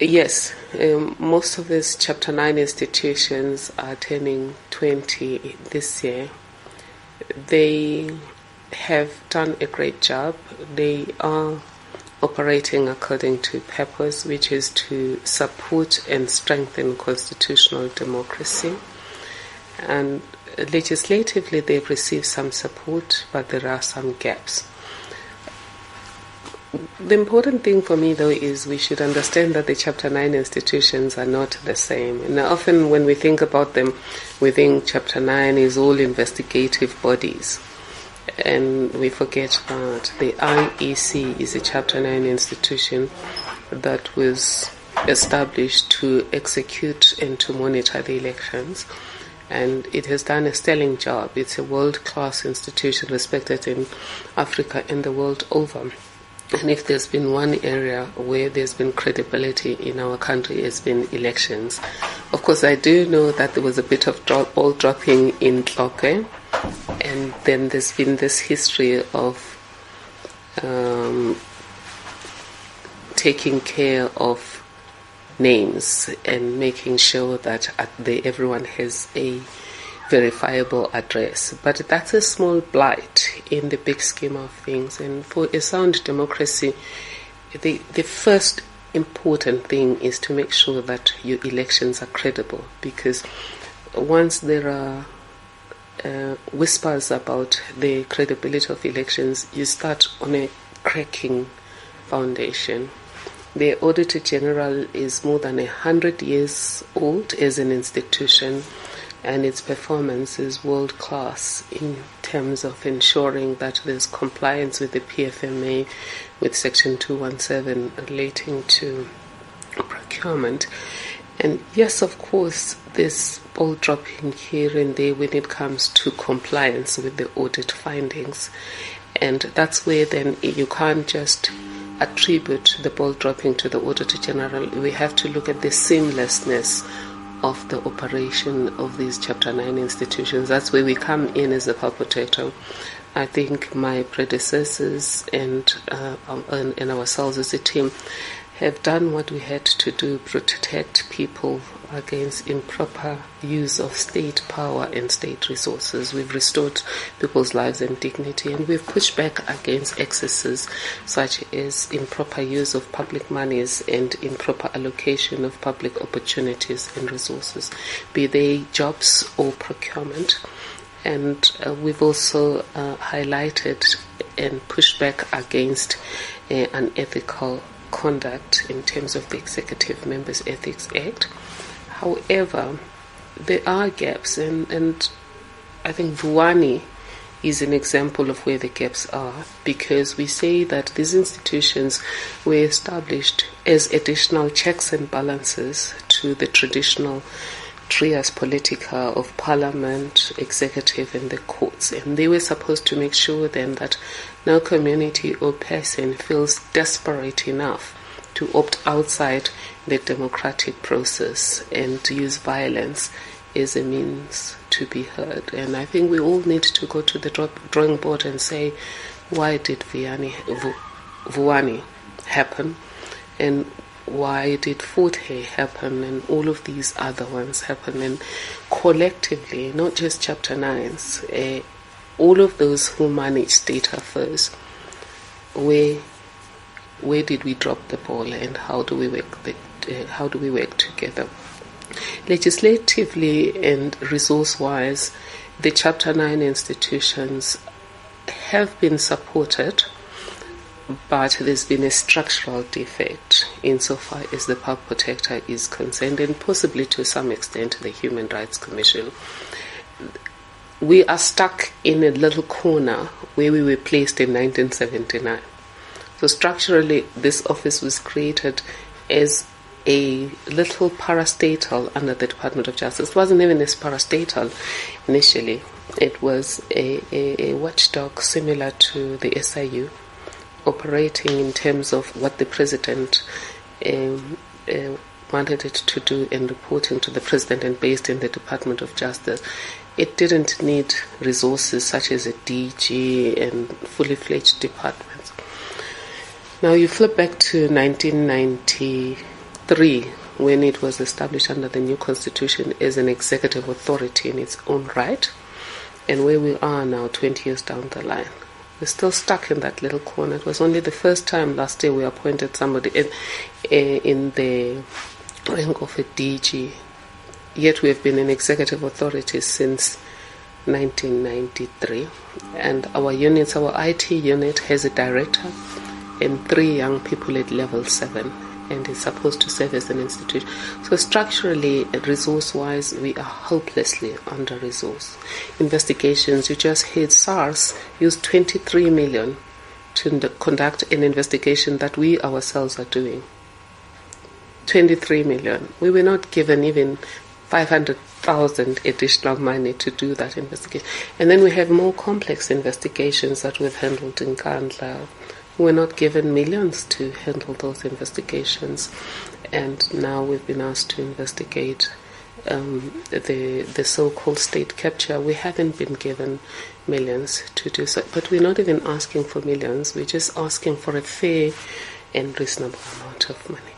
Yes, um, most of these Chapter 9 institutions are turning 20 this year. They have done a great job. They are operating according to purpose, which is to support and strengthen constitutional democracy. And legislatively, they've received some support, but there are some gaps. The important thing for me, though, is we should understand that the Chapter 9 institutions are not the same. And often, when we think about them, we think Chapter 9 is all investigative bodies. And we forget that the IEC is a Chapter 9 institution that was established to execute and to monitor the elections. And it has done a sterling job. It's a world class institution respected in Africa and the world over. And if there's been one area where there's been credibility in our country, it's been elections. Of course, I do know that there was a bit of drop, ball dropping in Tlokwe, and then there's been this history of um, taking care of names and making sure that the, everyone has a verifiable address. But that's a small blight in the big scheme of things. And for a sound democracy, the, the first important thing is to make sure that your elections are credible because once there are uh, whispers about the credibility of elections, you start on a cracking foundation. The Auditor General is more than a hundred years old as an institution and its performance is world class in terms of ensuring that there's compliance with the PFMA with Section 217 relating to procurement. And yes, of course, there's ball dropping here and there when it comes to compliance with the audit findings. And that's where then you can't just attribute the ball dropping to the Auditor General. We have to look at the seamlessness of the operation of these Chapter 9 institutions. That's where we come in as a protector. I think my predecessors and, uh, and, and ourselves as a team have done what we had to do protect people against improper use of state power and state resources. We've restored people's lives and dignity, and we've pushed back against excesses such as improper use of public monies and improper allocation of public opportunities and resources, be they jobs or procurement. And uh, we've also uh, highlighted and pushed back against uh, unethical conduct in terms of the Executive Members Ethics Act. However, there are gaps, and, and I think Vuwani is an example of where the gaps are because we say that these institutions were established as additional checks and balances to the traditional trias politica of parliament, executive, and the courts. And they were supposed to make sure then that no community or person feels desperate enough to opt outside the democratic process and to use violence as a means to be heard. And I think we all need to go to the drawing board and say, why did Vianney, Vuwani happen? And why did Fort Hare happen and all of these other ones happen? And collectively, not just Chapter 9s, uh, all of those who manage data first, where where did we drop the ball and how do we work the, uh, how do we work together? Legislatively and resource wise the chapter 9 institutions have been supported but there's been a structural defect insofar as the public protector is concerned and possibly to some extent the human rights commission. We are stuck in a little corner where we were placed in 1979 so structurally, this office was created as a little parastatal under the Department of Justice. It wasn't even as parastatal initially. It was a, a, a watchdog similar to the SIU, operating in terms of what the president um, uh, wanted it to do and reporting to the president and based in the Department of Justice. It didn't need resources such as a DG and fully fledged departments. Now you flip back to 1993 when it was established under the new constitution as an executive authority in its own right, and where we are now 20 years down the line. We're still stuck in that little corner. It was only the first time last year we appointed somebody in, eh, in the rank of a DG, yet we have been an executive authority since 1993. And our units, our IT unit has a director and three young people at level 7 and is supposed to serve as an institution. So structurally, resource-wise, we are hopelessly under-resourced. Investigations, you just heard SARS used 23 million to conduct an investigation that we ourselves are doing. 23 million. We were not given even 500,000 additional money to do that investigation. And then we have more complex investigations that we've handled in Nkandla we're not given millions to handle those investigations, and now we've been asked to investigate um, the the so-called state capture. We haven't been given millions to do so, but we're not even asking for millions. We're just asking for a fair and reasonable amount of money.